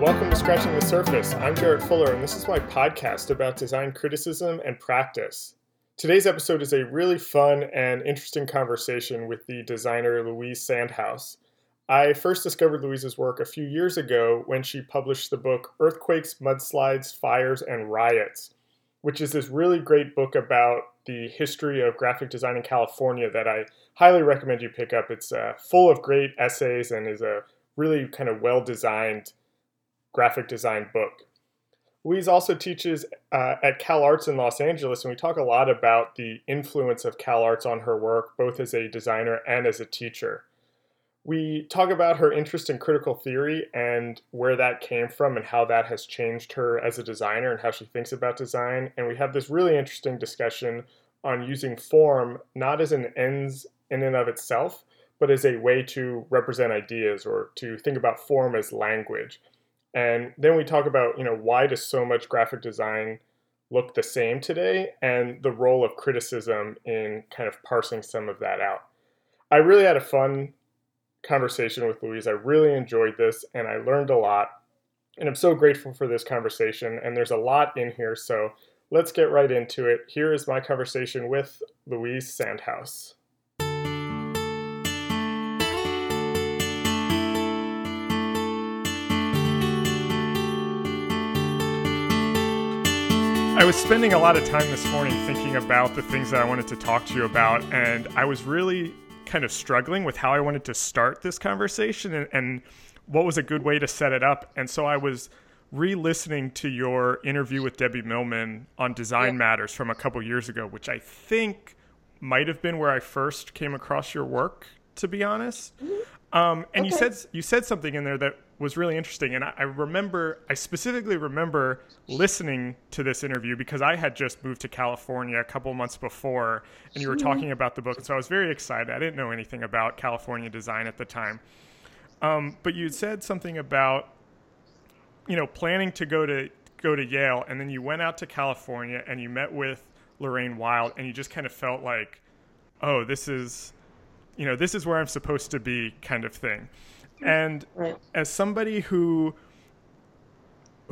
welcome to Scratching the Surface. I'm Jarrett Fuller, and this is my podcast about design criticism and practice. Today's episode is a really fun and interesting conversation with the designer Louise Sandhaus. I first discovered Louise's work a few years ago when she published the book Earthquakes, Mudslides, Fires, and Riots, which is this really great book about the history of graphic design in California that I highly recommend you pick up. It's uh, full of great essays and is a really kind of well designed graphic design book. Louise also teaches uh, at Cal Arts in Los Angeles, and we talk a lot about the influence of Cal Arts on her work, both as a designer and as a teacher. We talk about her interest in critical theory and where that came from and how that has changed her as a designer and how she thinks about design. And we have this really interesting discussion on using form not as an ends in and of itself, but as a way to represent ideas or to think about form as language. And then we talk about, you know, why does so much graphic design look the same today and the role of criticism in kind of parsing some of that out. I really had a fun conversation with Louise. I really enjoyed this and I learned a lot. And I'm so grateful for this conversation. And there's a lot in here. So let's get right into it. Here is my conversation with Louise Sandhaus. I was spending a lot of time this morning thinking about the things that I wanted to talk to you about, and I was really kind of struggling with how I wanted to start this conversation and, and what was a good way to set it up. And so I was re listening to your interview with Debbie Millman on Design yeah. Matters from a couple years ago, which I think might have been where I first came across your work, to be honest. Mm-hmm. Um, and okay. you said you said something in there that was really interesting. And I, I, remember, I specifically remember listening to this interview because I had just moved to California a couple months before, and you were talking about the book. And so I was very excited. I didn't know anything about California design at the time. Um, but you said something about, you know, planning to go to go to Yale, and then you went out to California and you met with Lorraine Wild, and you just kind of felt like, oh, this is, you know, this is where I'm supposed to be, kind of thing. And right. as somebody who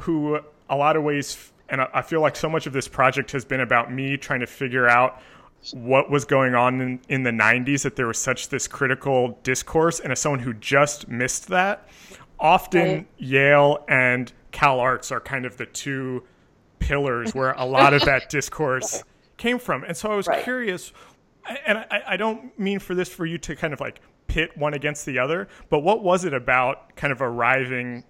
who a lot of ways and I feel like so much of this project has been about me trying to figure out what was going on in, in the 90s that there was such this critical discourse and as someone who just missed that often right. yale and cal arts are kind of the two pillars where a lot of that discourse came from and so i was right. curious and I, I, don't mean for this for you to kind of like pit one against the other. But what was it about kind of arriving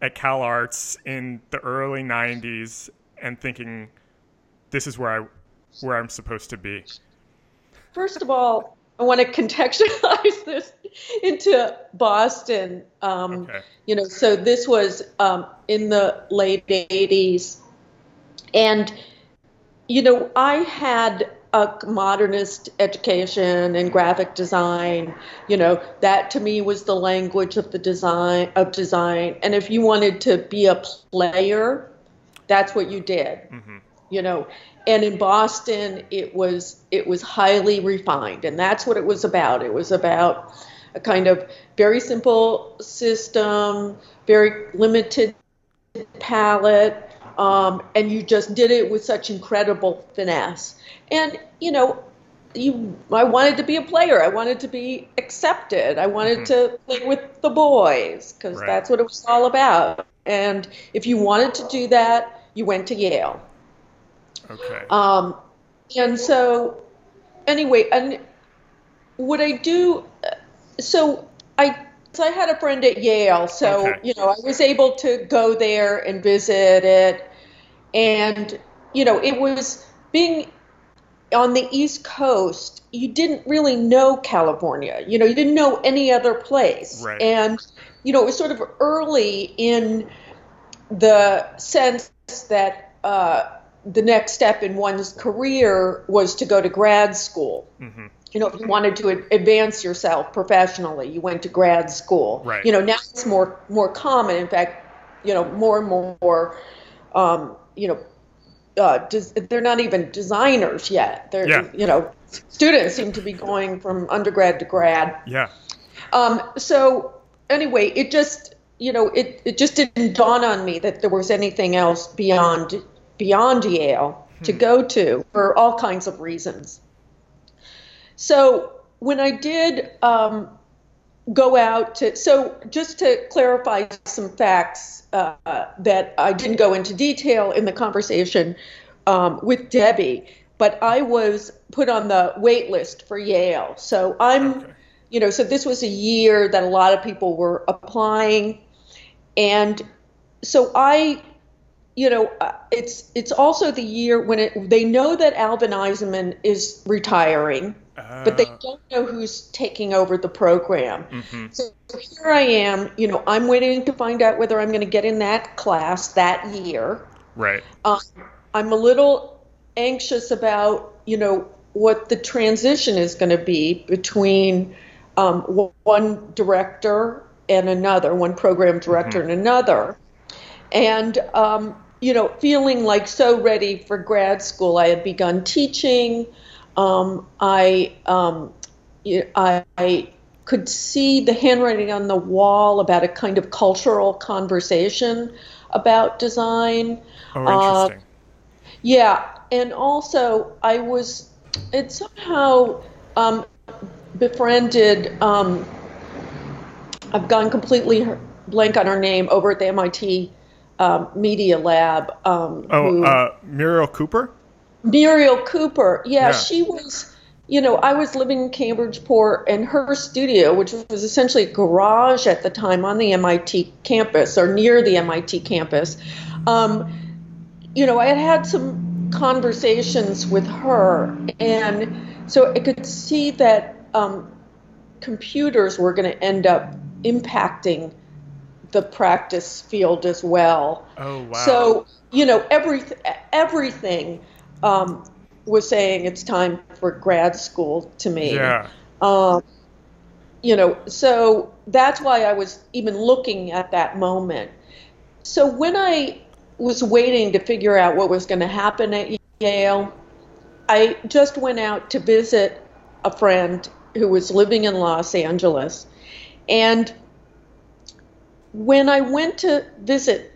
at Cal Arts in the early '90s and thinking, "This is where I where I'm supposed to be"? First of all, I want to contextualize this into Boston. Um, okay. You know, so this was um, in the late '80s, and you know, I had a modernist education and graphic design you know that to me was the language of the design of design. And if you wanted to be a player that's what you did mm-hmm. you know. And in boston it was it was highly refined and that's what it was about. It was about a kind of very simple system very limited palette um, and you just did it with such incredible finesse. And you know, you I wanted to be a player. I wanted to be accepted. I wanted mm-hmm. to play with the boys because right. that's what it was all about. And if you wanted to do that, you went to Yale. Okay. Um, and so, anyway, and what I do, so I so I had a friend at Yale, so okay. you know I was able to go there and visit it, and you know it was being on the East Coast. You didn't really know California. You know you didn't know any other place, right. and you know it was sort of early in the sense that uh, the next step in one's career was to go to grad school. Mm-hmm you know, if you wanted to advance yourself professionally, you went to grad school. Right. You know, now it's more more common. In fact, you know, more and more, um, you know, uh, des- they're not even designers yet. They're, yeah. you know, students seem to be going from undergrad to grad. Yeah. Um, so anyway, it just you know, it, it just didn't dawn on me that there was anything else beyond beyond Yale to hmm. go to for all kinds of reasons. So when I did um, go out to, so just to clarify some facts uh, that I didn't go into detail in the conversation um, with Debbie, but I was put on the wait list for Yale. So I'm, okay. you know, so this was a year that a lot of people were applying. And so I, you know, uh, it's it's also the year when it, they know that Alvin Eisenman is retiring, uh, but they ah. don't know who's taking over the program. Mm-hmm. So here I am, you know, I'm waiting to find out whether I'm going to get in that class that year. Right. Um, I'm a little anxious about, you know, what the transition is going to be between um, one director and another, one program director mm-hmm. and another. And, um, you know, feeling like so ready for grad school. I had begun teaching. Um, I, um, I, I could see the handwriting on the wall about a kind of cultural conversation about design. Oh, interesting. Uh, yeah, and also I was, it somehow um, befriended um, I've gone completely blank on her name over at the MIT um, Media Lab. Um, oh, who, uh, Muriel Cooper. Muriel Cooper. Yeah, yeah, she was. You know, I was living in Cambridgeport, and her studio, which was essentially a garage at the time on the MIT campus or near the MIT campus, um, you know, I had had some conversations with her, and so I could see that um, computers were going to end up impacting the practice field as well. Oh wow! So you know everything everything um, was saying it's time for grad school to me. Yeah. Um, you know, so that's why I was even looking at that moment. So when I was waiting to figure out what was going to happen at Yale, I just went out to visit a friend who was living in Los Angeles and when I went to visit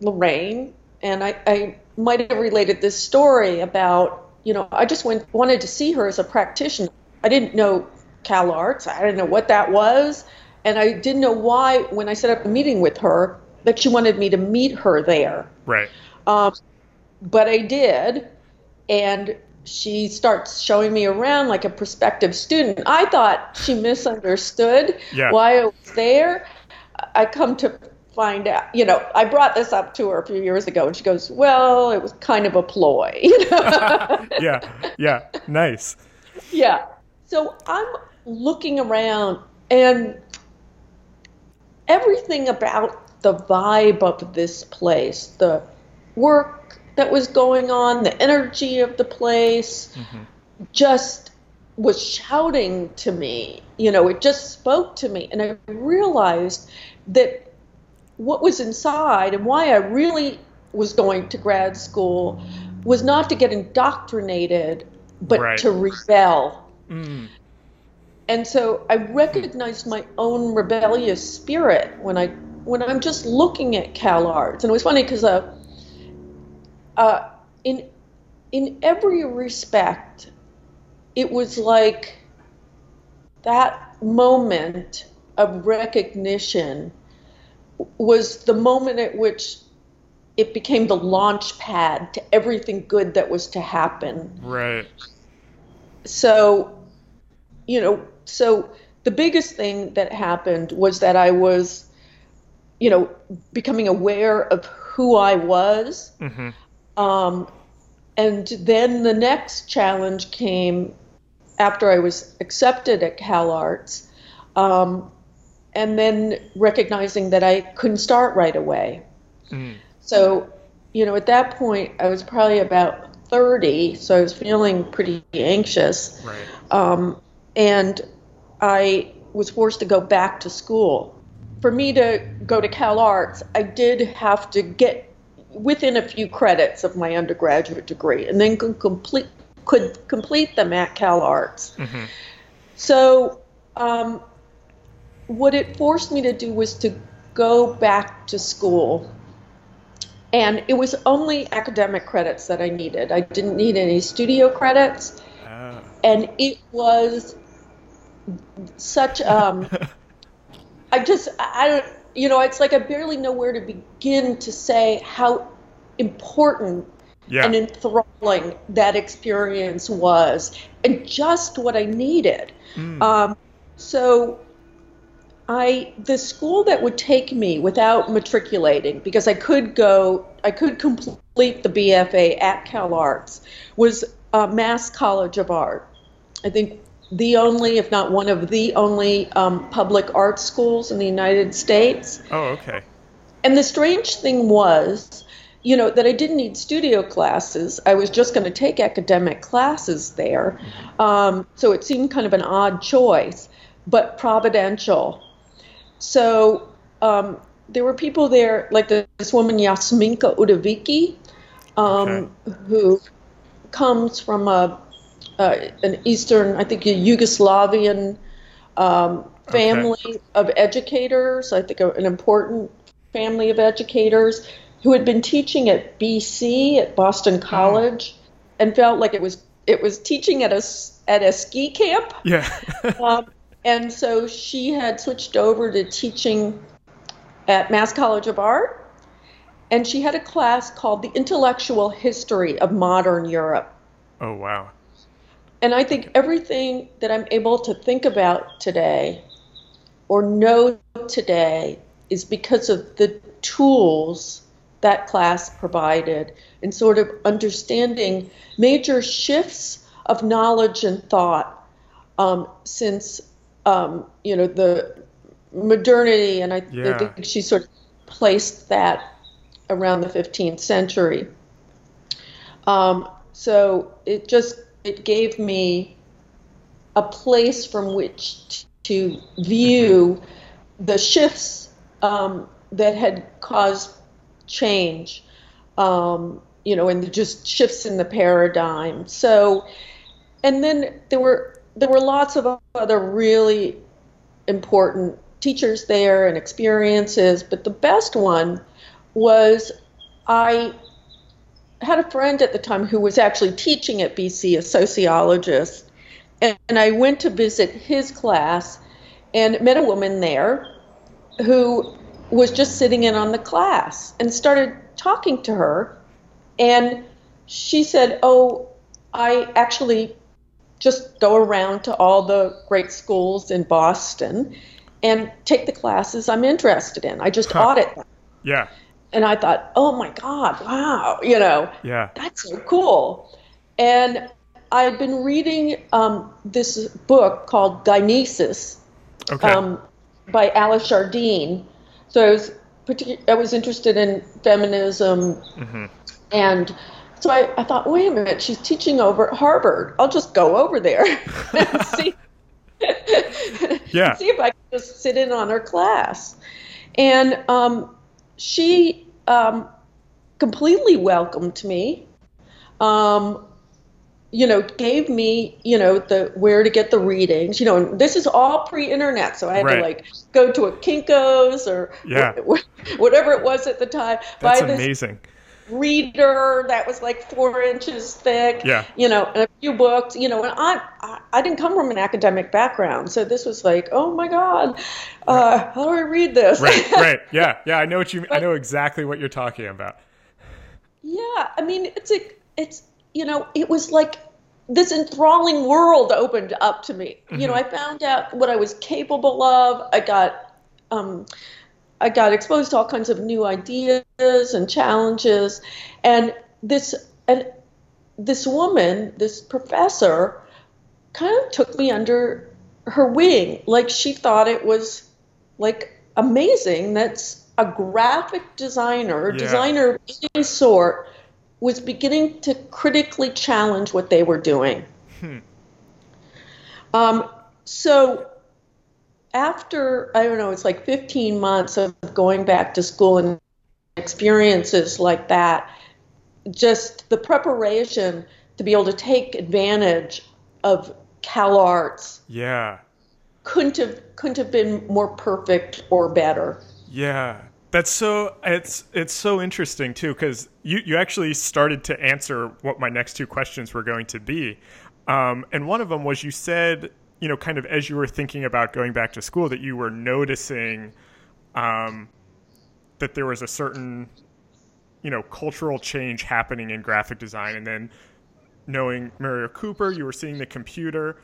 Lorraine, and I, I might have related this story about, you know, I just went wanted to see her as a practitioner. I didn't know Cal Arts. I didn't know what that was. And I didn't know why, when I set up a meeting with her, that she wanted me to meet her there. Right. Um, but I did. And she starts showing me around like a prospective student. I thought she misunderstood yeah. why I was there. I come to find out, you know, I brought this up to her a few years ago, and she goes, "Well, it was kind of a ploy." yeah, yeah, nice. Yeah. So I'm looking around, and everything about the vibe of this place, the work that was going on, the energy of the place, mm-hmm. just was shouting to me. You know, it just spoke to me. And I realized that what was inside and why I really was going to grad school was not to get indoctrinated, but right. to rebel. Mm. And so I recognized my own rebellious spirit when I when I'm just looking at Cal Arts. And it was funny because uh, uh, in in every respect, it was like that moment of recognition was the moment at which it became the launch pad to everything good that was to happen. Right. So, you know, so the biggest thing that happened was that I was, you know, becoming aware of who I was. Mm-hmm. Um, and then the next challenge came after I was accepted at Cal Arts, um, and then recognizing that I couldn't start right away. Mm. So, you know, at that point, I was probably about 30, so I was feeling pretty anxious. Right. Um, and I was forced to go back to school. For me to go to Cal Arts, I did have to get within a few credits of my undergraduate degree, and then complete could complete them at Cal Arts. Mm-hmm. So, um, what it forced me to do was to go back to school. And it was only academic credits that I needed. I didn't need any studio credits. Uh. And it was such um I just I don't you know, it's like I barely know where to begin to say how important yeah. and enthralling that experience was, and just what I needed. Mm. Um, so, I the school that would take me without matriculating because I could go, I could complete the BFA at Cal Arts was uh, Mass College of Art. I think the only, if not one of the only, um, public art schools in the United States. Oh, okay. And the strange thing was, you know, that I didn't need studio classes. I was just going to take academic classes there. Mm-hmm. Um, so it seemed kind of an odd choice, but providential. So um, there were people there, like this woman, Jasminka Udovicki, um, okay. who comes from a uh, an Eastern, I think, a Yugoslavian um, family okay. of educators. I think an important family of educators who had been teaching at BC at Boston College, oh. and felt like it was it was teaching at a at a ski camp. Yeah. um, and so she had switched over to teaching at Mass College of Art, and she had a class called the Intellectual History of Modern Europe. Oh wow. And I think everything that I'm able to think about today or know today is because of the tools that class provided and sort of understanding major shifts of knowledge and thought um, since um, you know the modernity and I, yeah. I think she sort of placed that around the 15th century. Um, so it just it gave me a place from which to view the shifts um, that had caused change, um, you know, and just shifts in the paradigm. So, and then there were there were lots of other really important teachers there and experiences, but the best one was I had a friend at the time who was actually teaching at BC, a sociologist, and, and I went to visit his class and met a woman there who was just sitting in on the class and started talking to her. And she said, Oh, I actually just go around to all the great schools in Boston and take the classes I'm interested in. I just huh. audit them. Yeah and I thought, oh my God, wow, you know, yeah, that's so cool. And I had been reading um, this book called Gynesis okay. um, by Alice Jardine. So I was I was interested in feminism, mm-hmm. and so I, I thought, wait a minute, she's teaching over at Harvard. I'll just go over there and see. yeah. see if I can just sit in on her class. And um, she um, completely welcomed me. Um, you know, gave me, you know, the where to get the readings. You know, and this is all pre-internet, so I had right. to like go to a Kinko's or yeah. whatever it was at the time. That's amazing. Reader that was like four inches thick. Yeah. You know, and a few books. You know, and I, I, I didn't come from an academic background, so this was like, oh my god, uh, how do I read this? Right, right, yeah, yeah. I know what you. But, I know exactly what you're talking about. Yeah, I mean, it's a, it's you know, it was like this enthralling world opened up to me. Mm-hmm. You know, mm-hmm. I found out what I was capable of. I got, um, I got exposed to all kinds of new ideas and challenges, and this and this woman, this professor, kind of took me under her wing. Like she thought it was like amazing that's a graphic designer, yeah. designer of any sort, was beginning to critically challenge what they were doing. Hmm. Um, so after, I don't know, it's like 15 months of going back to school and experiences like that, just the preparation to be able to take advantage of Cal Arts. Yeah couldn't have couldn't have been more perfect or better. Yeah. That's so it's it's so interesting too because you you actually started to answer what my next two questions were going to be, um, and one of them was you said you know kind of as you were thinking about going back to school that you were noticing um, that there was a certain you know cultural change happening in graphic design, and then knowing Muriel Cooper, you were seeing the computer,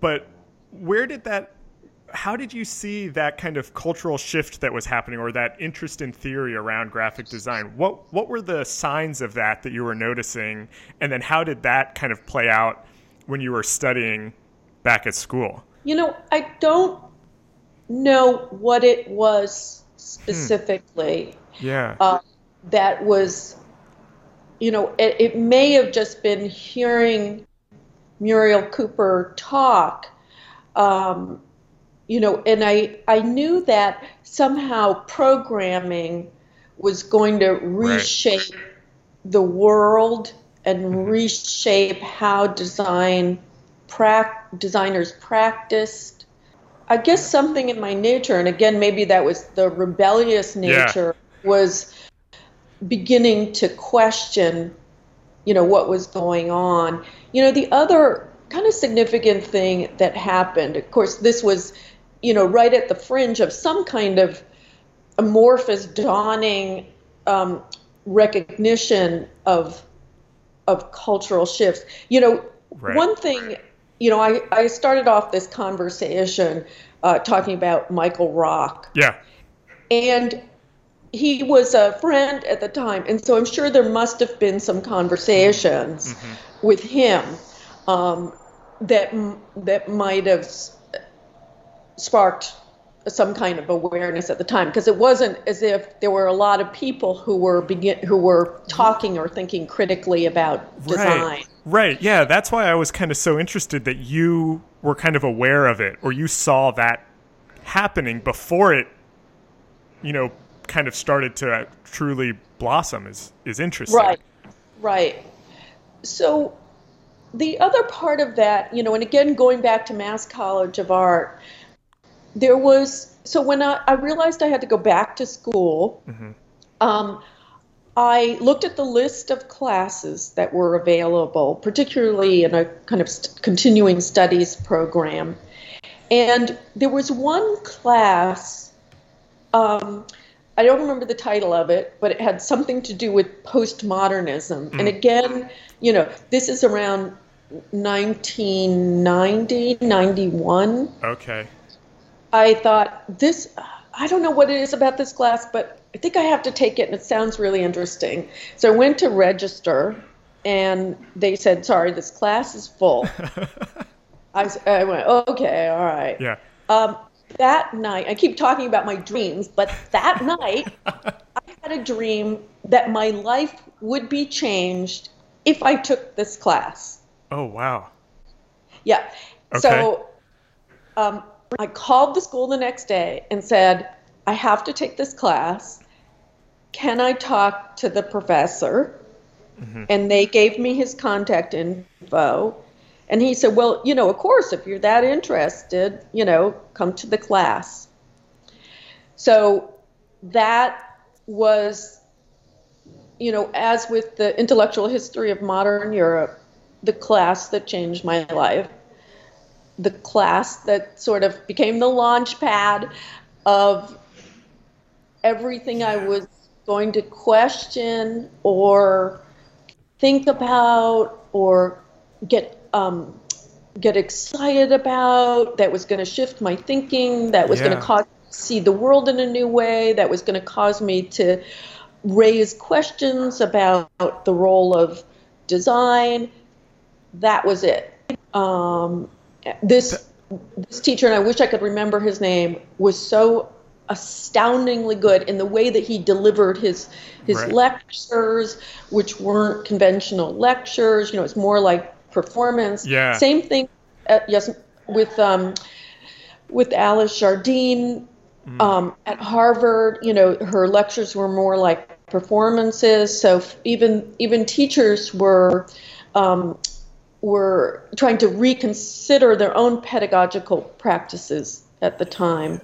but where did that how did you see that kind of cultural shift that was happening or that interest in theory around graphic design? What what were the signs of that that you were noticing? And then how did that kind of play out when you were studying back at school? You know i don't know what it was specifically hmm. yeah. uh, that was you know it, it may have just been hearing muriel cooper talk um, you know, and I, I knew that somehow programming was going to reshape right. the world and mm-hmm. reshape how design pra- designers practiced. I guess something in my nature, and again, maybe that was the rebellious nature, yeah. was beginning to question, you know, what was going on. You know, the other kind of significant thing that happened, of course, this was you know, right at the fringe of some kind of amorphous, dawning um, recognition of of cultural shifts. You know, right. one thing, you know, I, I started off this conversation uh, talking about Michael Rock. Yeah. And he was a friend at the time, and so I'm sure there must have been some conversations mm-hmm. with him um, that that might have sparked some kind of awareness at the time because it wasn't as if there were a lot of people who were begin who were talking or thinking critically about design. Right. Right. Yeah, that's why I was kind of so interested that you were kind of aware of it or you saw that happening before it you know kind of started to uh, truly blossom is is interesting. Right. Right. So the other part of that, you know, and again going back to Mass College of Art, there was so when I, I realized I had to go back to school, mm-hmm. um, I looked at the list of classes that were available, particularly in a kind of st- continuing studies program. And there was one class, um, I don't remember the title of it, but it had something to do with postmodernism. Mm. And again, you know, this is around 1990, 91. Okay. I thought this I don't know what it is about this class, but I think I have to take it and it sounds really interesting. So I went to register and they said, sorry, this class is full. I, I, went, okay, all right. Yeah. Um, that night, I keep talking about my dreams, but that night, I had a dream that my life would be changed if I took this class. Oh, wow. Yeah. Okay. So um, I called the school the next day and said, I have to take this class. Can I talk to the professor? Mm-hmm. And they gave me his contact info. And he said, Well, you know, of course, if you're that interested, you know, come to the class. So that was, you know, as with the intellectual history of modern Europe, the class that changed my life the class that sort of became the launch pad of everything I was going to question or think about or get um, get excited about that was going to shift my thinking that was yeah. going to cause see the world in a new way that was going to cause me to raise questions about the role of design. That was it. Um, this this teacher, and I wish I could remember his name, was so astoundingly good in the way that he delivered his his right. lectures, which weren't conventional lectures. You know, it's more like performance. Yeah. Same thing. At, yes, with um, with Alice Jardine mm. um, at Harvard. You know, her lectures were more like performances. So even even teachers were um, were trying to reconsider their own pedagogical practices at the time.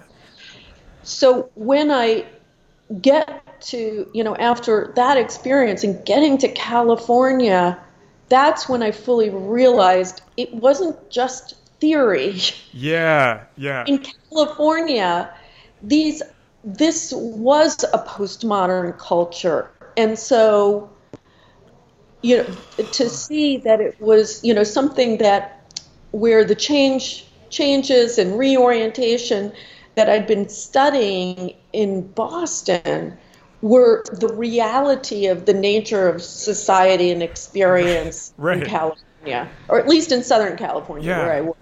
so when I get to, you know, after that experience and getting to California, that's when I fully realized it wasn't just theory. Yeah, yeah. In California, these this was a postmodern culture. And so you know to see that it was, you know, something that where the change changes and reorientation that I'd been studying in Boston were the reality of the nature of society and experience right. in California, or at least in Southern California, yeah. where I was.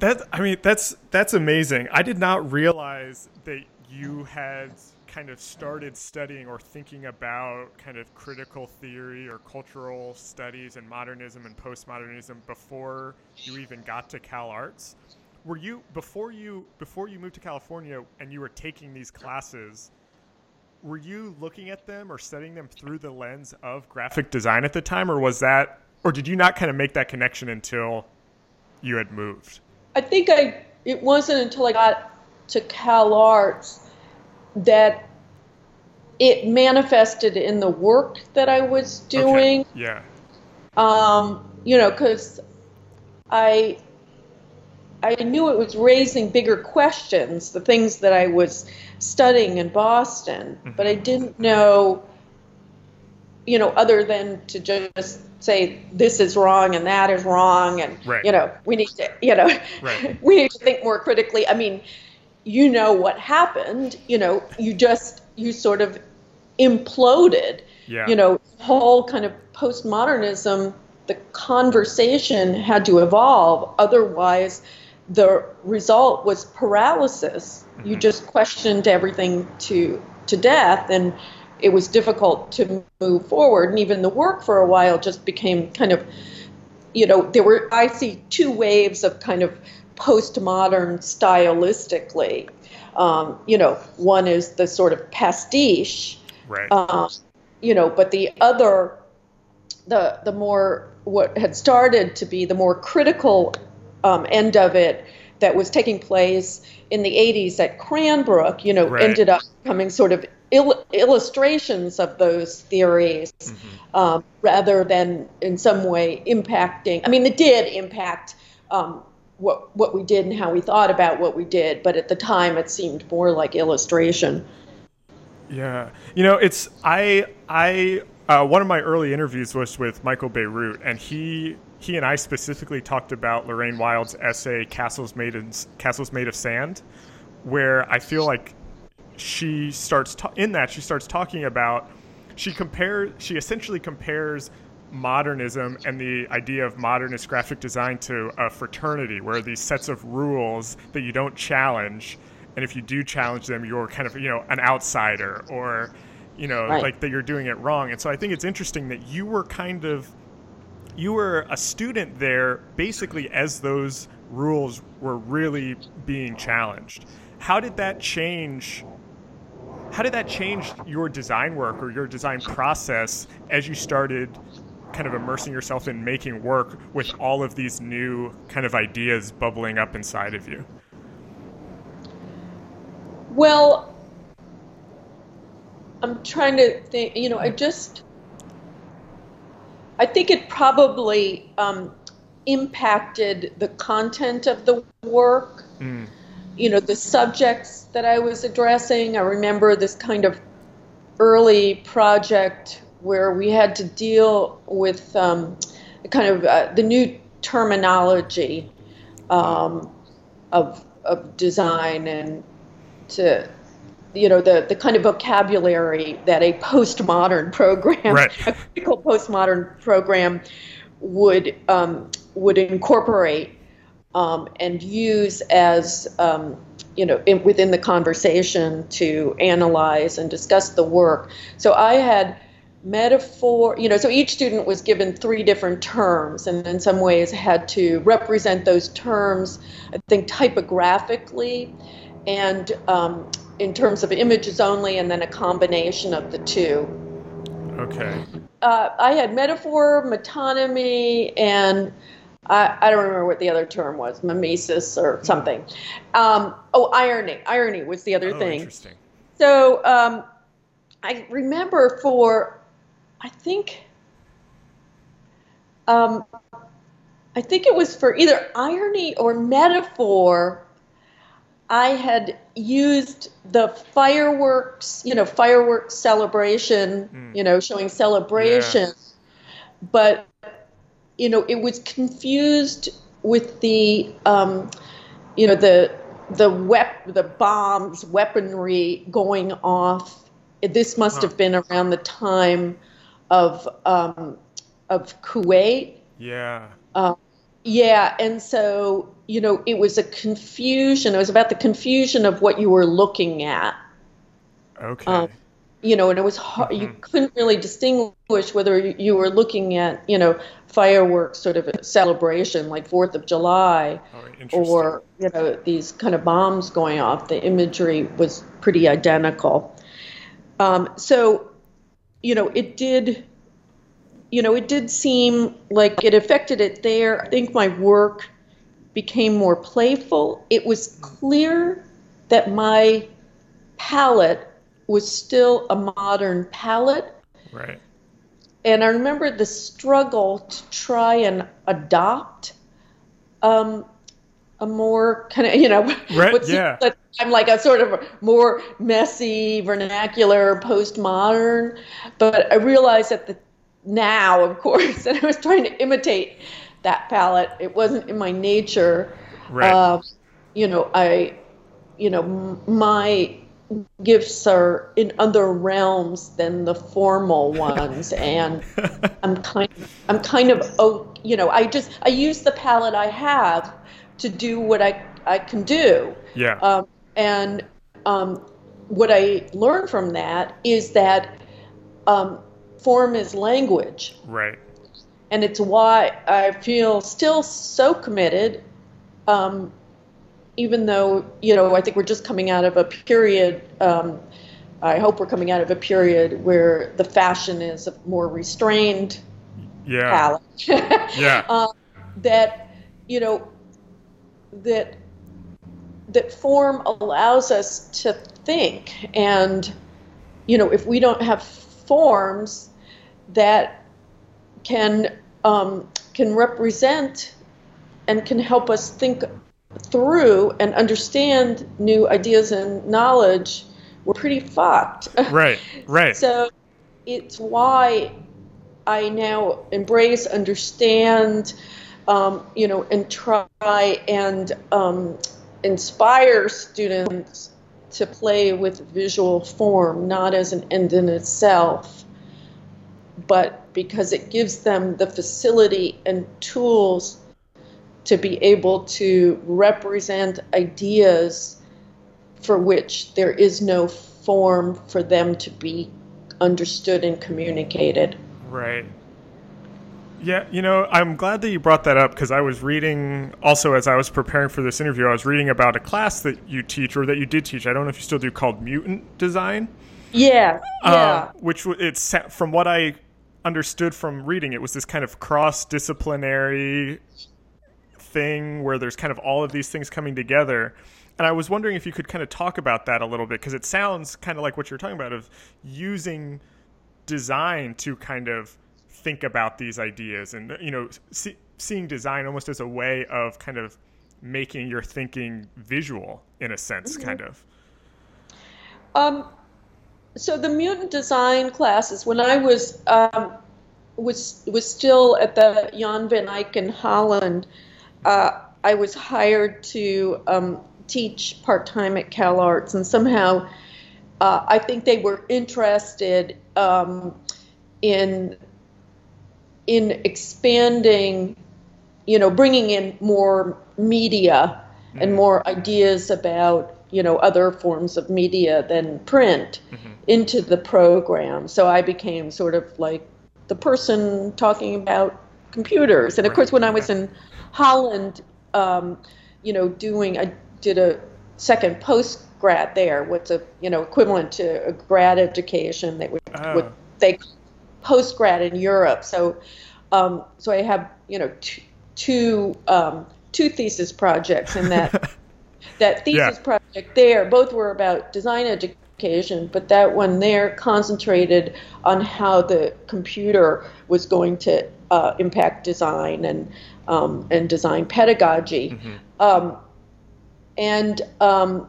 That I mean, that's that's amazing. I did not realize that you had kind of started studying or thinking about kind of critical theory or cultural studies and modernism and postmodernism before you even got to Cal Arts were you before you before you moved to California and you were taking these classes? Were you looking at them or studying them through the lens of graphic design at the time, or was that, or did you not kind of make that connection until you had moved? I think I. It wasn't until I got to Cal Arts that it manifested in the work that I was doing. Okay. Yeah. Um, you know, because I I knew it was raising bigger questions, the things that I was studying in Boston, mm-hmm. but I didn't know, you know, other than to just say this is wrong and that is wrong, and right. you know, we need to, you know, right. we need to think more critically. I mean, you know what happened, you know, you just you sort of imploded, yeah. you know, whole kind of postmodernism. The conversation had to evolve, otherwise the result was paralysis. Mm-hmm. You just questioned everything to to death, and it was difficult to move forward. And even the work for a while just became kind of, you know, there were I see two waves of kind of postmodern stylistically. Um, you know, one is the sort of pastiche, right? Um, you know, but the other, the the more what had started to be the more critical um, end of it that was taking place in the 80s at Cranbrook, you know, right. ended up becoming sort of il- illustrations of those theories mm-hmm. um, rather than in some way impacting. I mean, it did impact um, what what we did and how we thought about what we did, but at the time it seemed more like illustration. Yeah, you know, it's I I uh, one of my early interviews was with Michael Bierut, and he he and I specifically talked about Lorraine Wild's essay "Castles Made in Castles Made of Sand," where I feel like she starts ta- in that she starts talking about she compares she essentially compares modernism and the idea of modernist graphic design to a fraternity where these sets of rules that you don't challenge and if you do challenge them you're kind of you know an outsider or you know right. like that you're doing it wrong and so i think it's interesting that you were kind of you were a student there basically as those rules were really being challenged. How did that change? How did that change your design work or your design process as you started kind of immersing yourself in making work with all of these new kind of ideas bubbling up inside of you? Well, I'm trying to think, you know, I just I think it probably um, impacted the content of the work. Mm. You know, the subjects that I was addressing. I remember this kind of early project where we had to deal with um, kind of uh, the new terminology um, of, of design and to you know the the kind of vocabulary that a postmodern program, right. a critical postmodern program, would um, would incorporate um, and use as um, you know in, within the conversation to analyze and discuss the work. So I had metaphor you know so each student was given three different terms and in some ways had to represent those terms i think typographically and um, in terms of images only and then a combination of the two. Okay. Uh, I had metaphor, metonymy, and I, I don't remember what the other term was, mimesis or something. Um, oh, irony. Irony was the other oh, thing. Interesting. So um, I remember for, I think, um, I think it was for either irony or metaphor. I had used the fireworks, you know, fireworks celebration, mm. you know, showing celebration, yeah. but you know, it was confused with the, um, you know, the the wep- the bombs, weaponry going off. This must huh. have been around the time of um, of Kuwait. Yeah. Uh, yeah, and so you know, it was a confusion. It was about the confusion of what you were looking at. Okay. Um, you know, and it was hard. Mm-hmm. You couldn't really distinguish whether you were looking at, you know, fireworks sort of a celebration like Fourth of July, oh, or you know these kind of bombs going off. The imagery was pretty identical. Um, so, you know, it did. You know, it did seem like it affected it there. I think my work became more playful. It was clear that my palette was still a modern palette. Right. And I remember the struggle to try and adopt um, a more kind of, you know, right, yeah. I'm like a sort of more messy, vernacular, postmodern. But I realized that the now, of course, that I was trying to imitate that palette. It wasn't in my nature. Right. Uh, you know, I, you know, my gifts are in other realms than the formal ones and i'm kind of i'm kind of oh you know i just i use the palette i have to do what i i can do yeah um, and um, what i learned from that is that um, form is language right and it's why i feel still so committed um, even though you know I think we're just coming out of a period. Um, I hope we're coming out of a period where the fashion is a more restrained yeah. palette. yeah. Uh, that you know that that form allows us to think, and you know if we don't have forms that can um, can represent and can help us think through and understand new ideas and knowledge, we're pretty fucked. Right, right. so it's why I now embrace, understand, um, you know, and try and um, inspire students to play with visual form, not as an end in itself, but because it gives them the facility and tools to be able to represent ideas for which there is no form for them to be understood and communicated. Right. Yeah, you know, I'm glad that you brought that up because I was reading also as I was preparing for this interview, I was reading about a class that you teach or that you did teach. I don't know if you still do called mutant design. Yeah, uh, yeah. which it's from what I understood from reading, it was this kind of cross disciplinary thing where there's kind of all of these things coming together. And I was wondering if you could kind of talk about that a little bit because it sounds kind of like what you're talking about of using design to kind of think about these ideas and you know see, seeing design almost as a way of kind of making your thinking visual in a sense mm-hmm. kind of um, so the mutant design classes when i was um, was was still at the jan van eyck in holland uh, I was hired to um, teach part time at Cal Arts, and somehow uh, I think they were interested um, in in expanding, you know, bringing in more media mm-hmm. and more ideas about you know other forms of media than print mm-hmm. into the program. So I became sort of like the person talking about computers. And of course, when I was in Holland, um, you know, doing, I did a second post grad there, what's a, you know, equivalent to a grad education that would, oh. what they post grad in Europe. So, um, so I have, you know, two, two um, two thesis projects in that that thesis yeah. project there. Both were about design education, but that one there concentrated on how the computer was going to uh, impact design and um, and design pedagogy. Mm-hmm. Um, and um,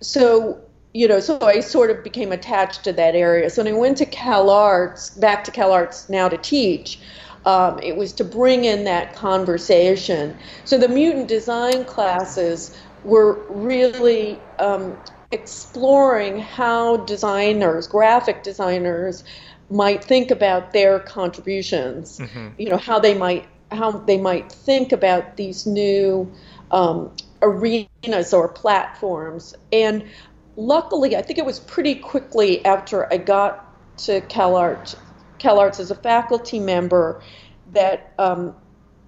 so you know, so I sort of became attached to that area. So when I went to Cal Arts, back to Cal Arts now to teach, um, it was to bring in that conversation. So the mutant design classes were really um, exploring how designers, graphic designers, might think about their contributions. Mm-hmm. You know, how they might how they might think about these new um, arenas or platforms. And luckily, I think it was pretty quickly after I got to CalArts, CalArts as a faculty member that um,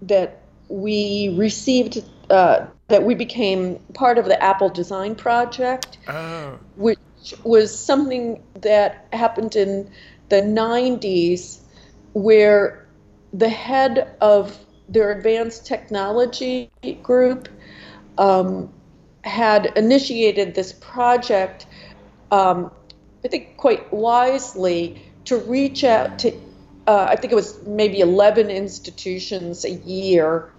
that we received uh, that we became part of the Apple Design Project, oh. which was something that happened in the 90s, where the head of their advanced technology group um, had initiated this project, um, I think quite wisely, to reach out to, uh, I think it was maybe 11 institutions a year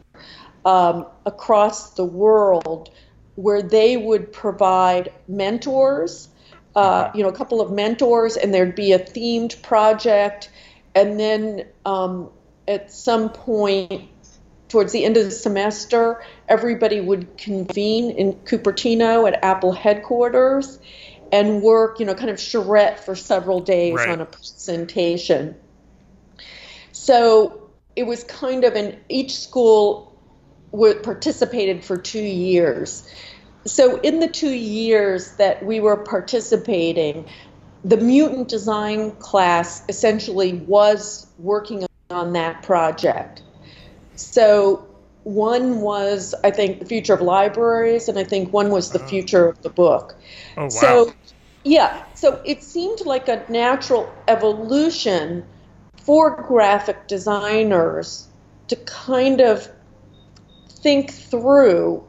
um, across the world where they would provide mentors, uh, you know, a couple of mentors, and there'd be a themed project. And then um, at some point, towards the end of the semester, everybody would convene in Cupertino at Apple headquarters and work, you know, kind of charrette for several days right. on a presentation. So it was kind of an each school would participated for two years. So in the two years that we were participating, the mutant design class essentially was working on that project. So one was, I think, the future of libraries, and I think one was the uh-huh. future of the book. Oh, wow. So, yeah, so it seemed like a natural evolution for graphic designers to kind of think through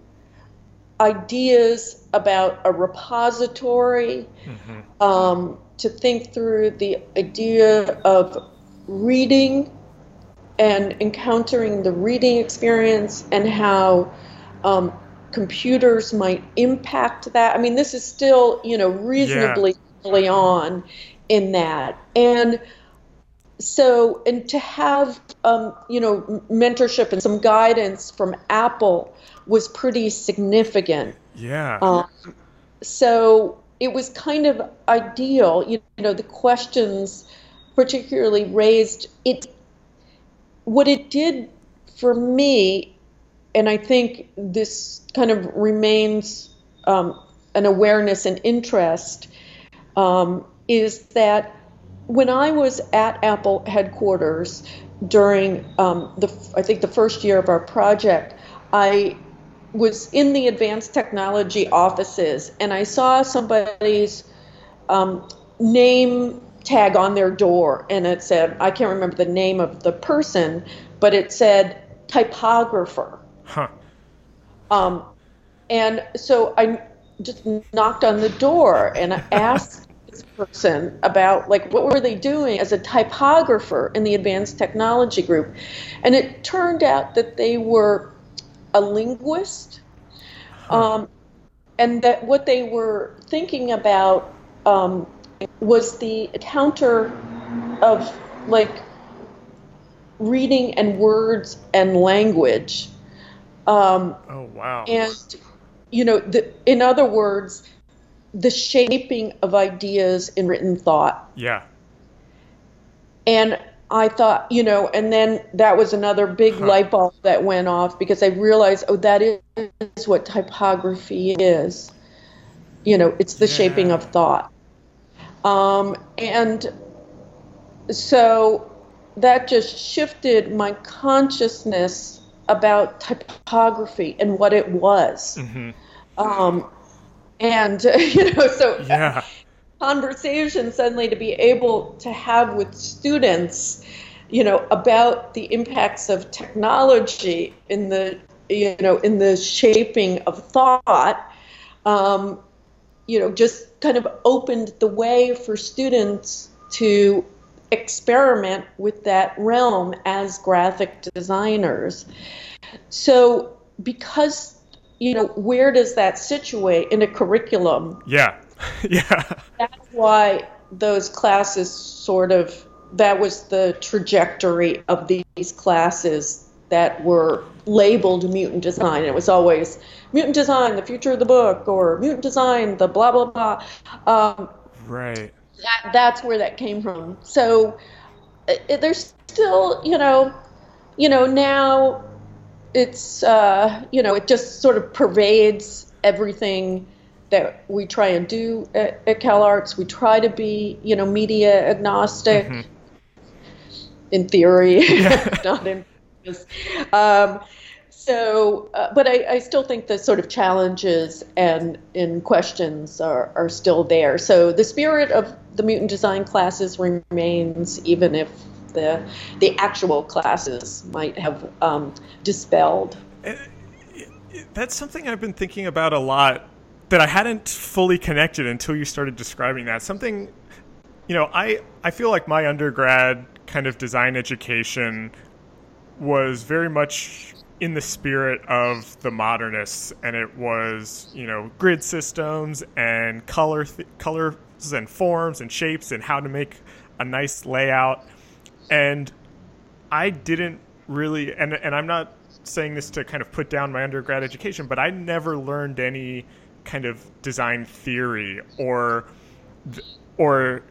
ideas about a repository, mm-hmm. um, to think through the idea of reading and encountering the reading experience and how um, computers might impact that. I mean, this is still, you know, reasonably yeah. early on in that. And so and to have um, you know mentorship and some guidance from apple was pretty significant yeah um, so it was kind of ideal you know the questions particularly raised it what it did for me and i think this kind of remains um, an awareness and interest um, is that when I was at Apple headquarters during um, the, I think the first year of our project, I was in the advanced technology offices and I saw somebody's um, name tag on their door and it said, I can't remember the name of the person, but it said typographer. Huh. Um, and so I just knocked on the door and I asked this person about like what were they doing as a typographer in the advanced technology group and it turned out that they were a linguist um, and that what they were thinking about um, was the counter of like reading and words and language um, oh wow and you know the, in other words the shaping of ideas in written thought. Yeah. And I thought, you know, and then that was another big huh. light bulb that went off because I realized, oh, that is what typography is. You know, it's the yeah. shaping of thought. Um, and so that just shifted my consciousness about typography and what it was. Mm-hmm. Um, and you know so yeah. conversation suddenly to be able to have with students you know, about the impacts of technology in the, you know, in the shaping of thought, um, you know, just kind of opened the way for students to experiment with that realm as graphic designers. So, because you know, where does that situate in a curriculum? Yeah, yeah. That's why those classes sort of that was the trajectory of these classes that were labeled mutant design. and It was always mutant design, the future of the book, or mutant design, the blah blah blah. Um, right. That, that's where that came from. So it, there's still, you know, you know now it's uh, you know it just sort of pervades everything that we try and do at, at CalArts. We try to be you know media agnostic mm-hmm. in theory, yeah. not in practice. Um, so, uh, but I, I, still think the sort of challenges and in questions are, are still there. So the spirit of the mutant design classes remains, even if the the actual classes might have um, dispelled. That's something I've been thinking about a lot that I hadn't fully connected until you started describing that. Something, you know, I I feel like my undergrad kind of design education was very much in the spirit of the modernists and it was you know grid systems and color th- colors and forms and shapes and how to make a nice layout and I didn't really, and and I'm not saying this to kind of put down my undergrad education, but I never learned any kind of design theory or or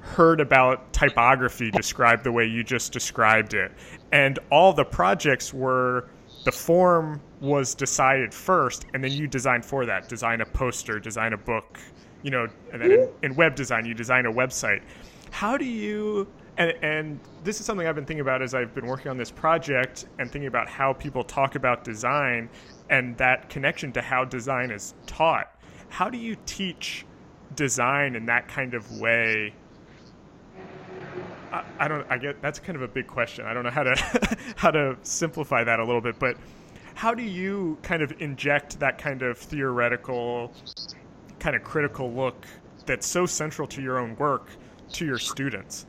heard about typography described the way you just described it. And all the projects were the form was decided first and then you design for that. Design a poster, design a book, you know, and then in, mm-hmm. in web design you design a website. How do you and, and this is something I've been thinking about as I've been working on this project and thinking about how people talk about design and that connection to how design is taught. How do you teach design in that kind of way? I, I don't. I get that's kind of a big question. I don't know how to how to simplify that a little bit, but how do you kind of inject that kind of theoretical, kind of critical look that's so central to your own work to your students?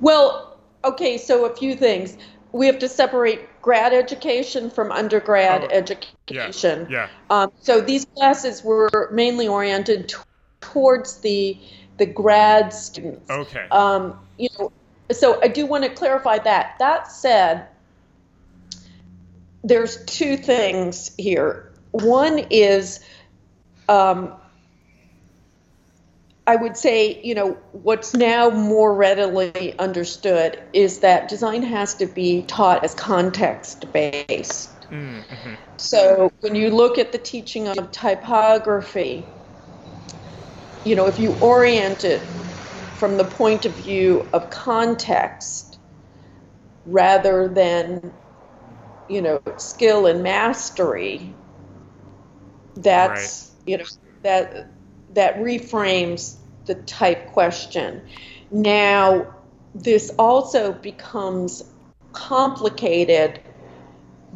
Well, okay, so a few things. We have to separate grad education from undergrad oh, education. Yeah. yeah. Um, so these classes were mainly oriented t- towards the the grad students. Okay. Um, you know, so I do want to clarify that. That said, there's two things here. One is um, I would say, you know, what's now more readily understood is that design has to be taught as context based. Mm-hmm. So when you look at the teaching of typography, you know, if you orient it from the point of view of context rather than, you know, skill and mastery, that's, right. you know, that that reframes the type question. Now, this also becomes complicated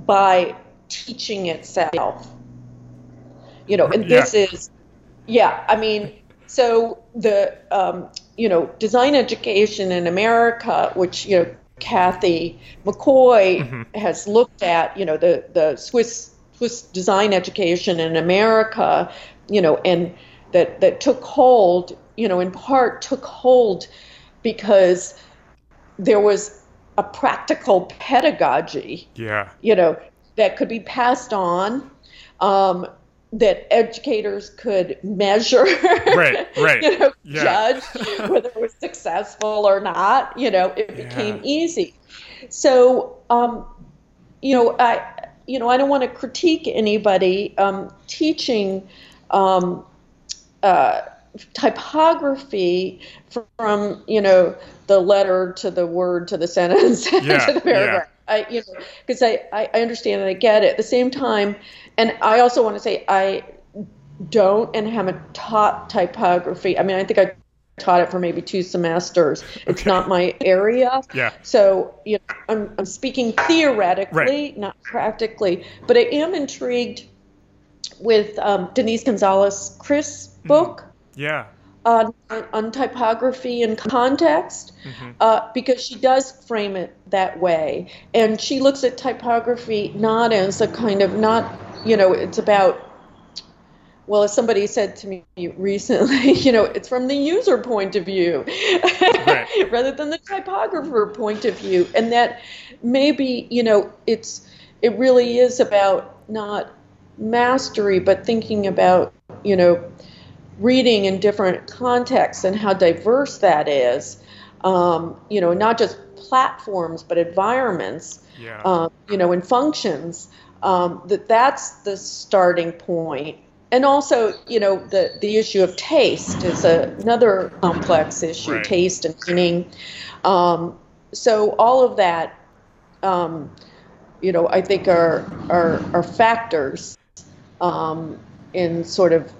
by teaching itself. You know, and yeah. this is, yeah, I mean, so the, um, you know, design education in America, which, you know, Kathy McCoy mm-hmm. has looked at, you know, the, the Swiss Swiss design education in America, you know, and that that took hold, you know, in part took hold because there was a practical pedagogy, yeah, you know, that could be passed on. Um, that educators could measure, right, right, you know, yeah. judge whether it was successful or not. You know, it became easy. So, um, you know, I, you know, I don't want to critique anybody um, teaching um, uh, typography from you know the letter to the word to the sentence yeah, to the paragraph. Yeah. I you know because I I understand and I get it. At the same time, and I also want to say I don't and haven't taught typography. I mean, I think I taught it for maybe two semesters. It's okay. not my area. Yeah. So you know, I'm, I'm speaking theoretically, right. not practically, but I am intrigued with um, Denise Gonzales Crisp mm-hmm. book. Mm-hmm. Yeah. On, on, typography and context mm-hmm. uh, because she does frame it that way. And she looks at typography not as a kind of, not, you know, it's about well, as somebody said to me recently, you know, it's from the user point of view right. rather than the typographer point of view. And that maybe, you know, it's it really is about not mastery, but thinking about, you know, reading in different contexts and how diverse that is. Um, you know, not just platforms, but environments. Yeah. Um, you know, and functions. Um, that that's the starting point and also, you know, the, the issue of taste is a, another complex issue, right. taste and meaning. Um, so all of that, um, you know, I think are are, are factors um, in sort of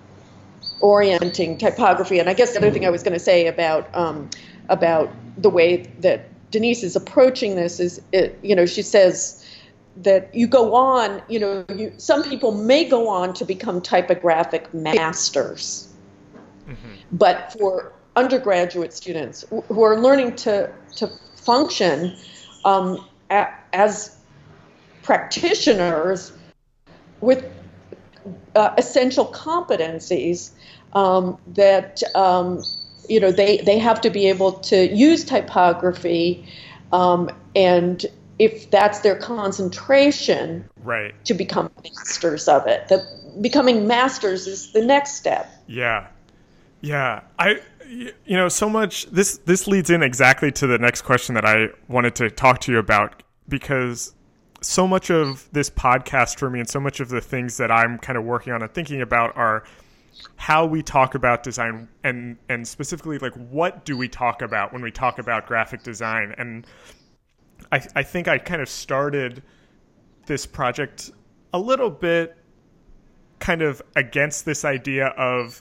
orienting typography. And I guess the other thing I was going to say about um, about the way that Denise is approaching this is, it, you know, she says that you go on, you know, you, some people may go on to become typographic masters. Mm-hmm. But for undergraduate students who are learning to, to function um, a, as practitioners with uh, essential competencies um, that um, you know they, they have to be able to use typography um, and if that's their concentration right. to become masters of it. That becoming masters is the next step. Yeah. Yeah. I you know so much this this leads in exactly to the next question that i wanted to talk to you about because so much of this podcast for me and so much of the things that i'm kind of working on and thinking about are how we talk about design and and specifically like what do we talk about when we talk about graphic design? And I, I think I kind of started this project a little bit kind of against this idea of,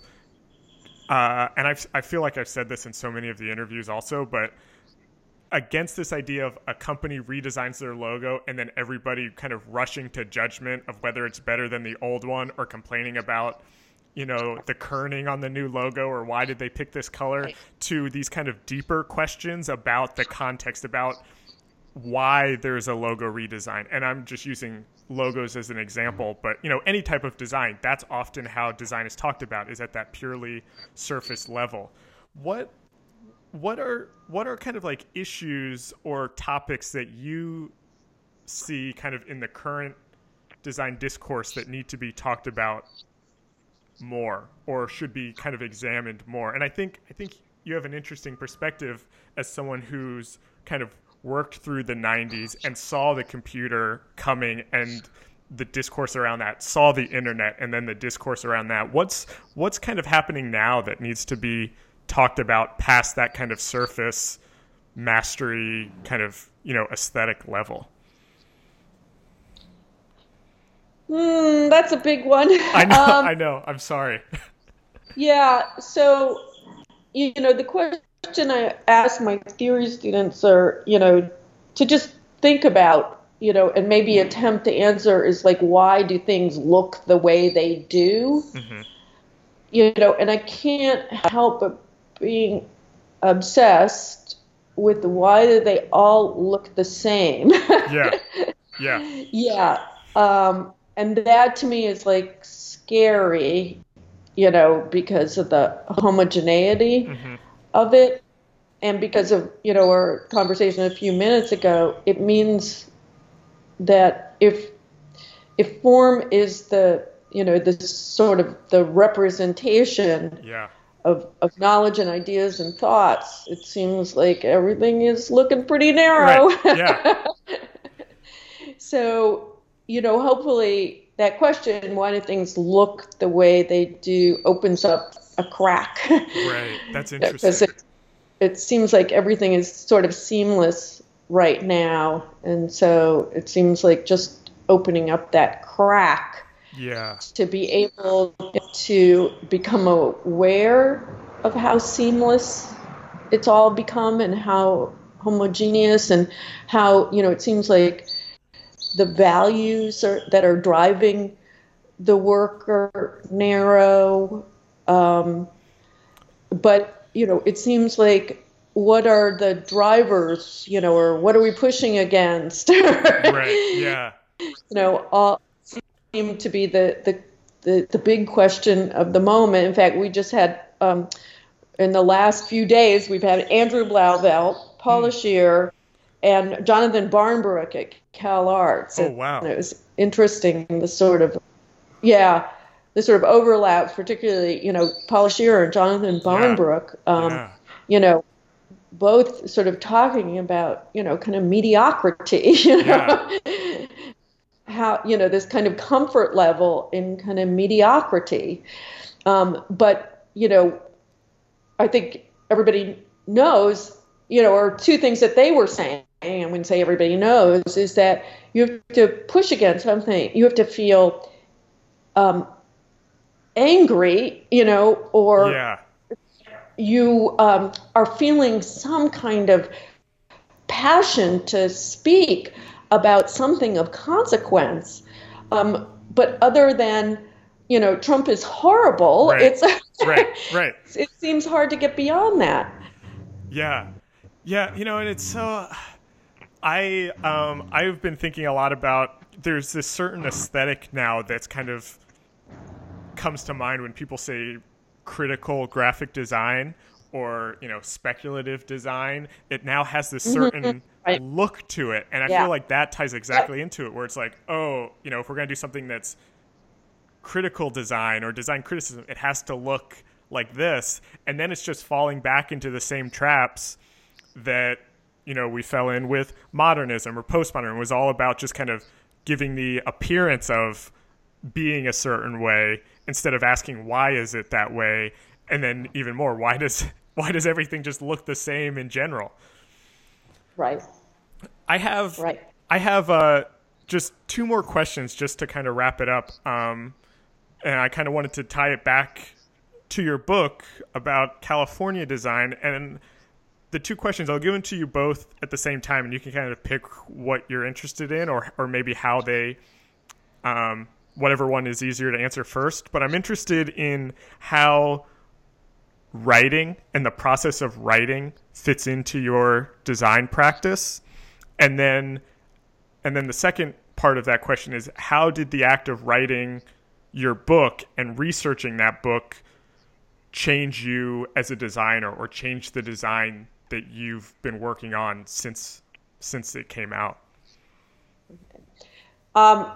uh, and I've, I feel like I've said this in so many of the interviews also, but against this idea of a company redesigns their logo and then everybody kind of rushing to judgment of whether it's better than the old one or complaining about you know the kerning on the new logo or why did they pick this color to these kind of deeper questions about the context about why there's a logo redesign. And I'm just using logos as an example, mm-hmm. but you know, any type of design, that's often how design is talked about is at that purely surface level. What what are what are kind of like issues or topics that you see kind of in the current design discourse that need to be talked about more or should be kind of examined more? And I think I think you have an interesting perspective as someone who's kind of worked through the 90s and saw the computer coming and the discourse around that saw the internet and then the discourse around that. What's what's kind of happening now that needs to be talked about past that kind of surface mastery kind of you know aesthetic level? Mm, that's a big one. I know um, i know. I'm sorry. Yeah so you know the question question I ask my theory students are, you know, to just think about, you know, and maybe attempt to answer is like, why do things look the way they do? Mm-hmm. You know, and I can't help but being obsessed with why do they all look the same? yeah. Yeah. Yeah. Um, and that to me is like scary, you know, because of the homogeneity. Mm-hmm of it and because of you know our conversation a few minutes ago it means that if if form is the you know the sort of the representation yeah. of of knowledge and ideas and thoughts it seems like everything is looking pretty narrow right. yeah so you know hopefully that question why do things look the way they do opens up a crack. right. That's interesting. it, it seems like everything is sort of seamless right now. And so it seems like just opening up that crack yeah. to be able to become aware of how seamless it's all become and how homogeneous and how you know it seems like the values are, that are driving the work are narrow um, but you know it seems like what are the drivers you know or what are we pushing against? Right yeah. You know all seem to be the, the the the big question of the moment. In fact we just had um, in the last few days we've had andrew blauvelt paul mm. Scheer, and jonathan barnbrook at cal arts. Oh wow. And it was interesting the sort of yeah the sort of overlaps particularly you know paul Scheer and jonathan barnbrook yeah. Um, yeah. you know both sort of talking about you know kind of mediocrity you know yeah. how you know this kind of comfort level in kind of mediocrity um, but you know i think everybody knows you know or two things that they were saying and when i say everybody knows is that you have to push against something you have to feel um, angry you know or yeah you um, are feeling some kind of passion to speak about something of consequence. Um, but other than, you know, Trump is horrible, right. it's right, right. It seems hard to get beyond that. Yeah, yeah, you know, and it's so. I um, I've been thinking a lot about. There's this certain aesthetic now that's kind of comes to mind when people say critical graphic design or you know speculative design it now has this mm-hmm. certain right. look to it and i yeah. feel like that ties exactly into it where it's like oh you know if we're going to do something that's critical design or design criticism it has to look like this and then it's just falling back into the same traps that you know we fell in with modernism or postmodernism was all about just kind of giving the appearance of being a certain way instead of asking why is it that way and then even more why does why does everything just look the same in general? Right. I have right. I have uh just two more questions just to kind of wrap it up um and i kind of wanted to tie it back to your book about california design and the two questions i'll give them to you both at the same time and you can kind of pick what you're interested in or or maybe how they um whatever one is easier to answer first, but I'm interested in how writing and the process of writing fits into your design practice. And then and then the second part of that question is how did the act of writing your book and researching that book change you as a designer or change the design that you've been working on since since it came out? Um,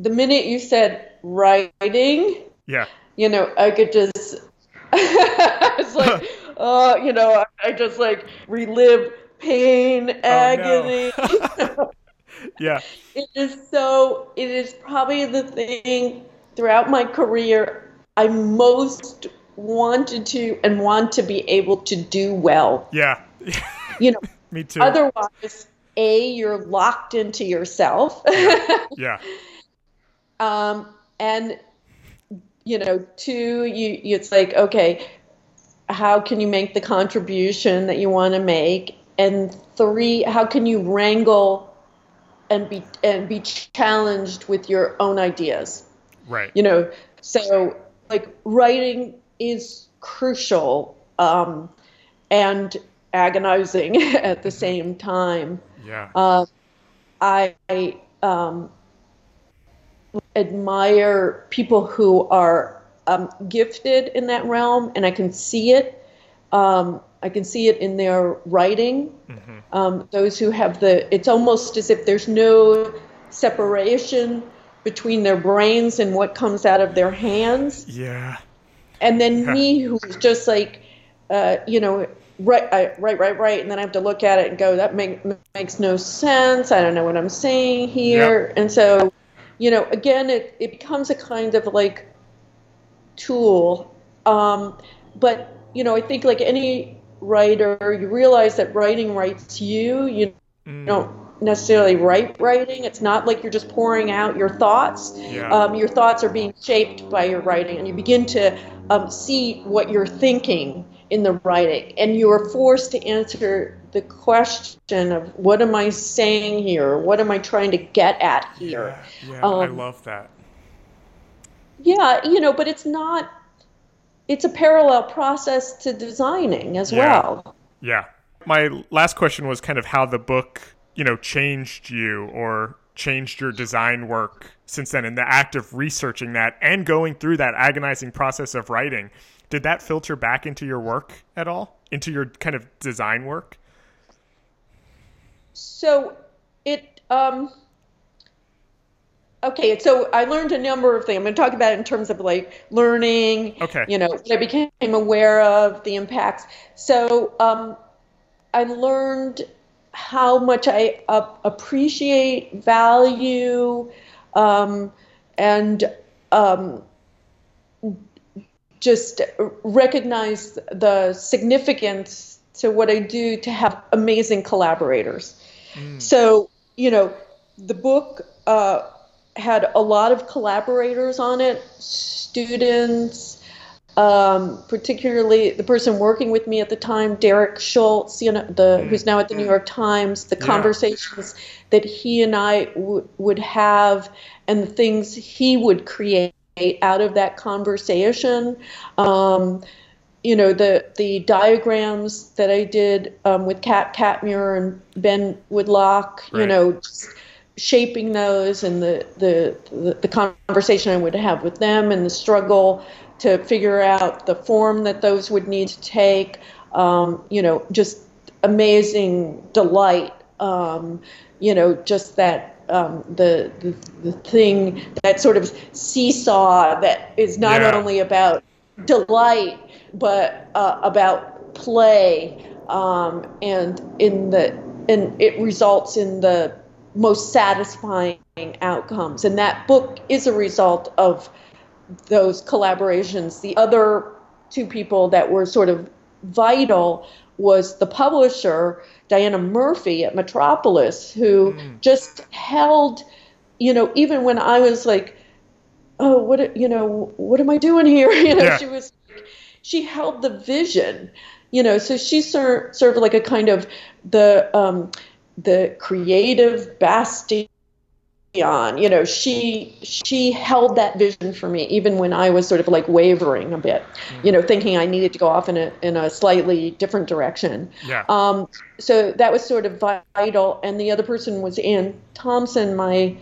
the minute you said writing, yeah, you know, I could just, it's like, oh, you know, I just like relive pain, agony. Oh, no. yeah. It is so, it is probably the thing throughout my career I most wanted to and want to be able to do well. Yeah. you know, me too. Otherwise, A, you're locked into yourself. yeah. yeah. Um, and you know, two, you it's like okay, how can you make the contribution that you want to make? And three, how can you wrangle and be and be challenged with your own ideas? Right. You know, so like writing is crucial um, and agonizing at the same time. Yeah. Uh, I um, admire people who are um, gifted in that realm, and I can see it. Um, I can see it in their writing. Mm-hmm. Um, those who have the, it's almost as if there's no separation between their brains and what comes out of their hands. Yeah. And then yeah. me, who's just like, uh, you know, right, I, right, right, right, and then I have to look at it and go, that make, makes no sense. I don't know what I'm saying here, yep. and so you know, again, it, it becomes a kind of like tool. Um, but, you know, I think like any writer, you realize that writing writes you. You mm. don't necessarily write writing. It's not like you're just pouring out your thoughts. Yeah. Um, your thoughts are being shaped by your writing, and you begin to um, see what you're thinking in the writing, and you are forced to answer the question of what am I saying here? What am I trying to get at here? Yeah, yeah um, I love that. Yeah, you know, but it's not. It's a parallel process to designing as yeah. well. Yeah. My last question was kind of how the book, you know, changed you or changed your design work since then in the act of researching that and going through that agonizing process of writing. Did that filter back into your work at all? Into your kind of design work? So it um okay so i learned a number of things i'm going to talk about it in terms of like learning okay you know what i became aware of the impacts so um, i learned how much i uh, appreciate value um, and um, just recognize the significance to what i do to have amazing collaborators mm. so you know the book uh, had a lot of collaborators on it, students, um, particularly the person working with me at the time, Derek Schultz, you know, the who's now at the New York Times. The yeah. conversations that he and I w- would have, and the things he would create out of that conversation. Um, you know the the diagrams that I did um, with Kat Catmuir and Ben Woodlock. Right. You know. Just, shaping those and the, the, the, the conversation I would have with them and the struggle to figure out the form that those would need to take. Um, you know, just amazing delight. Um, you know, just that um, the, the the thing that sort of seesaw that is not yeah. only about delight but uh, about play, um, and in the and it results in the most satisfying outcomes. And that book is a result of those collaborations. The other two people that were sort of vital was the publisher, Diana Murphy at Metropolis, who mm. just held, you know, even when I was like, oh, what, you know, what am I doing here? You know, yeah. she was, she held the vision, you know, so she ser- served like a kind of the, um, the creative bastion you know she she held that vision for me even when i was sort of like wavering a bit mm-hmm. you know thinking i needed to go off in a in a slightly different direction yeah um so that was sort of vital and the other person was ann thompson my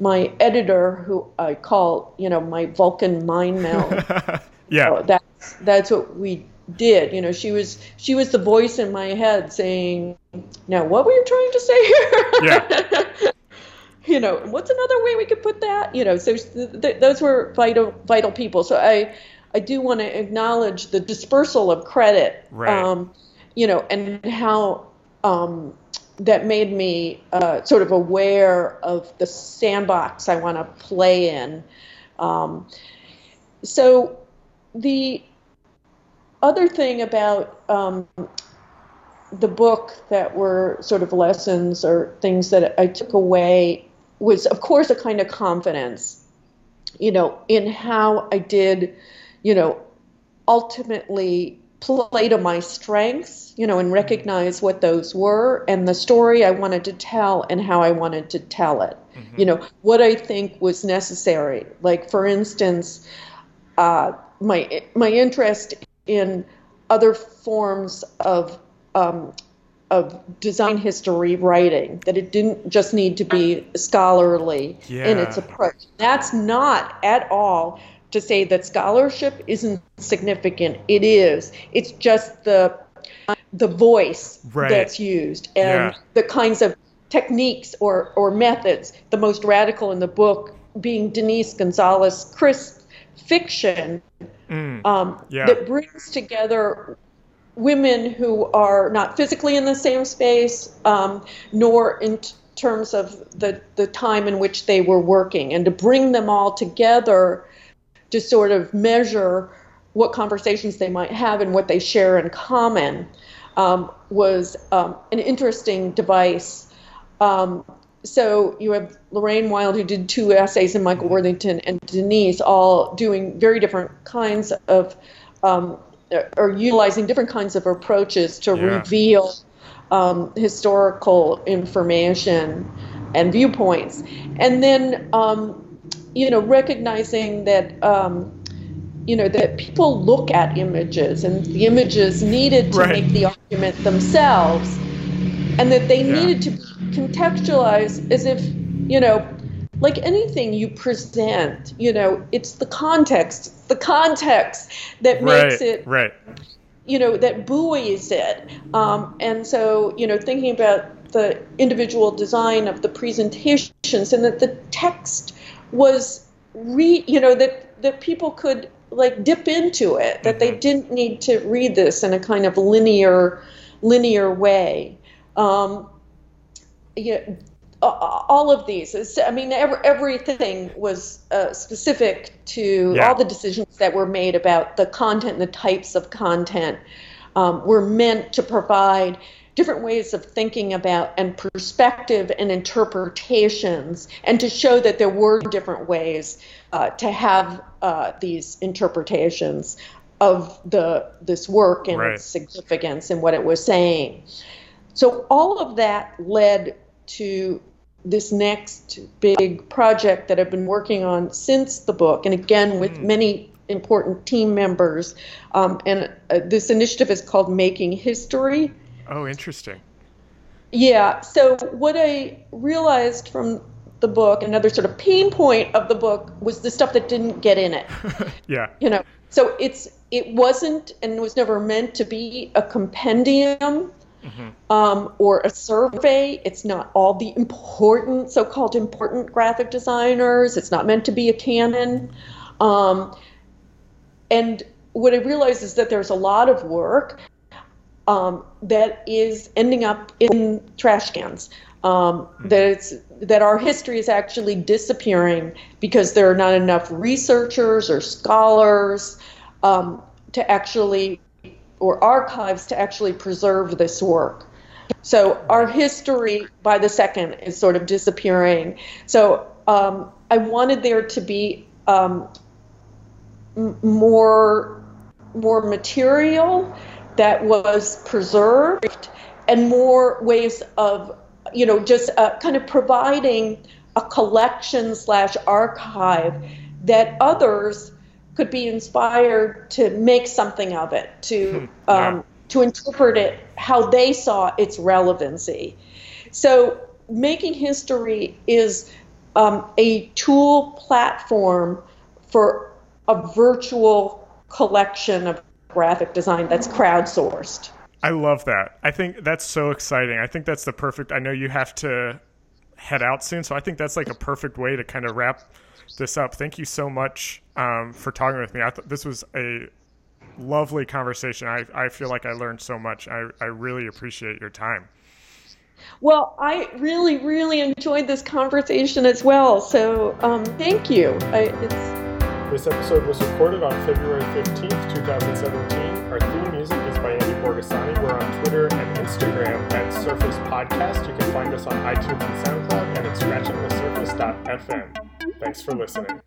my editor who i call you know my vulcan mind meld yeah so that's that's what we did. You know, she was she was the voice in my head saying, "Now, what were you trying to say here?" Yeah. you know, what's another way we could put that? You know, so th- th- those were vital vital people. So I I do want to acknowledge the dispersal of credit. Right. Um, you know, and how um, that made me uh, sort of aware of the sandbox I want to play in. Um, so the other thing about um, the book that were sort of lessons or things that I took away was, of course, a kind of confidence, you know, in how I did, you know, ultimately play to my strengths, you know, and recognize what those were and the story I wanted to tell and how I wanted to tell it. Mm-hmm. You know, what I think was necessary. Like, for instance, uh, my my interest in other forms of um, of design history writing that it didn't just need to be scholarly yeah. in its approach. That's not at all to say that scholarship isn't significant. It is. It's just the the voice right. that's used and yeah. the kinds of techniques or or methods. The most radical in the book being Denise Gonzales Crisp fiction mm, um, yeah. that brings together women who are not physically in the same space, um, nor in t- terms of the, the time in which they were working, and to bring them all together to sort of measure what conversations they might have and what they share in common um, was um, an interesting device. um, so you have Lorraine Wild, who did two essays, and Michael Worthington and Denise, all doing very different kinds of, um, or utilizing different kinds of approaches to yeah. reveal um, historical information and viewpoints. And then, um, you know, recognizing that, um, you know, that people look at images and the images needed to right. make the argument themselves and that they yeah. needed to contextualize as if, you know, like anything you present, you know, it's the context, the context that makes right, it, right. you know, that buoys it. Um, and so, you know, thinking about the individual design of the presentations and that the text was re, you know, that, that people could like dip into it, that mm-hmm. they didn't need to read this in a kind of linear, linear way. Um, yeah, all of these. I mean, every, everything was uh, specific to yeah. all the decisions that were made about the content and the types of content um, were meant to provide different ways of thinking about and perspective and interpretations, and to show that there were different ways uh, to have uh, these interpretations of the this work and right. its significance and what it was saying. So all of that led to this next big project that I've been working on since the book, and again with mm. many important team members. Um, and uh, this initiative is called Making History. Oh, interesting. Yeah. So what I realized from the book, another sort of pain point of the book, was the stuff that didn't get in it. yeah. You know. So it's it wasn't and was never meant to be a compendium mm-hmm. um, or a survey. It's not all the important, so called important graphic designers. It's not meant to be a canon. Um, and what I realize is that there's a lot of work um, that is ending up in trash cans. Um, mm-hmm. that it's that our history is actually disappearing because there are not enough researchers or scholars um, to actually or archives to actually preserve this work. So our history by the second is sort of disappearing. So um, I wanted there to be um, m- more more material that was preserved and more ways of you know just uh, kind of providing a collection slash archive that others could be inspired to make something of it, to hmm. yeah. um, to interpret it how they saw its relevancy. So making history is um, a tool platform for a virtual collection of graphic design that's crowdsourced. I love that. I think that's so exciting. I think that's the perfect. I know you have to head out soon, so I think that's like a perfect way to kind of wrap this up. Thank you so much um, for talking with me. I thought this was a lovely conversation. I, I feel like I learned so much. I, I really appreciate your time. Well, I really, really enjoyed this conversation as well. So um, thank you. I, this episode was recorded on February 15th, 2017. Borgasani. We're on Twitter and Instagram at Surface Podcast. You can find us on iTunes and SoundCloud and at scratchingthesurface.fm. Thanks for listening.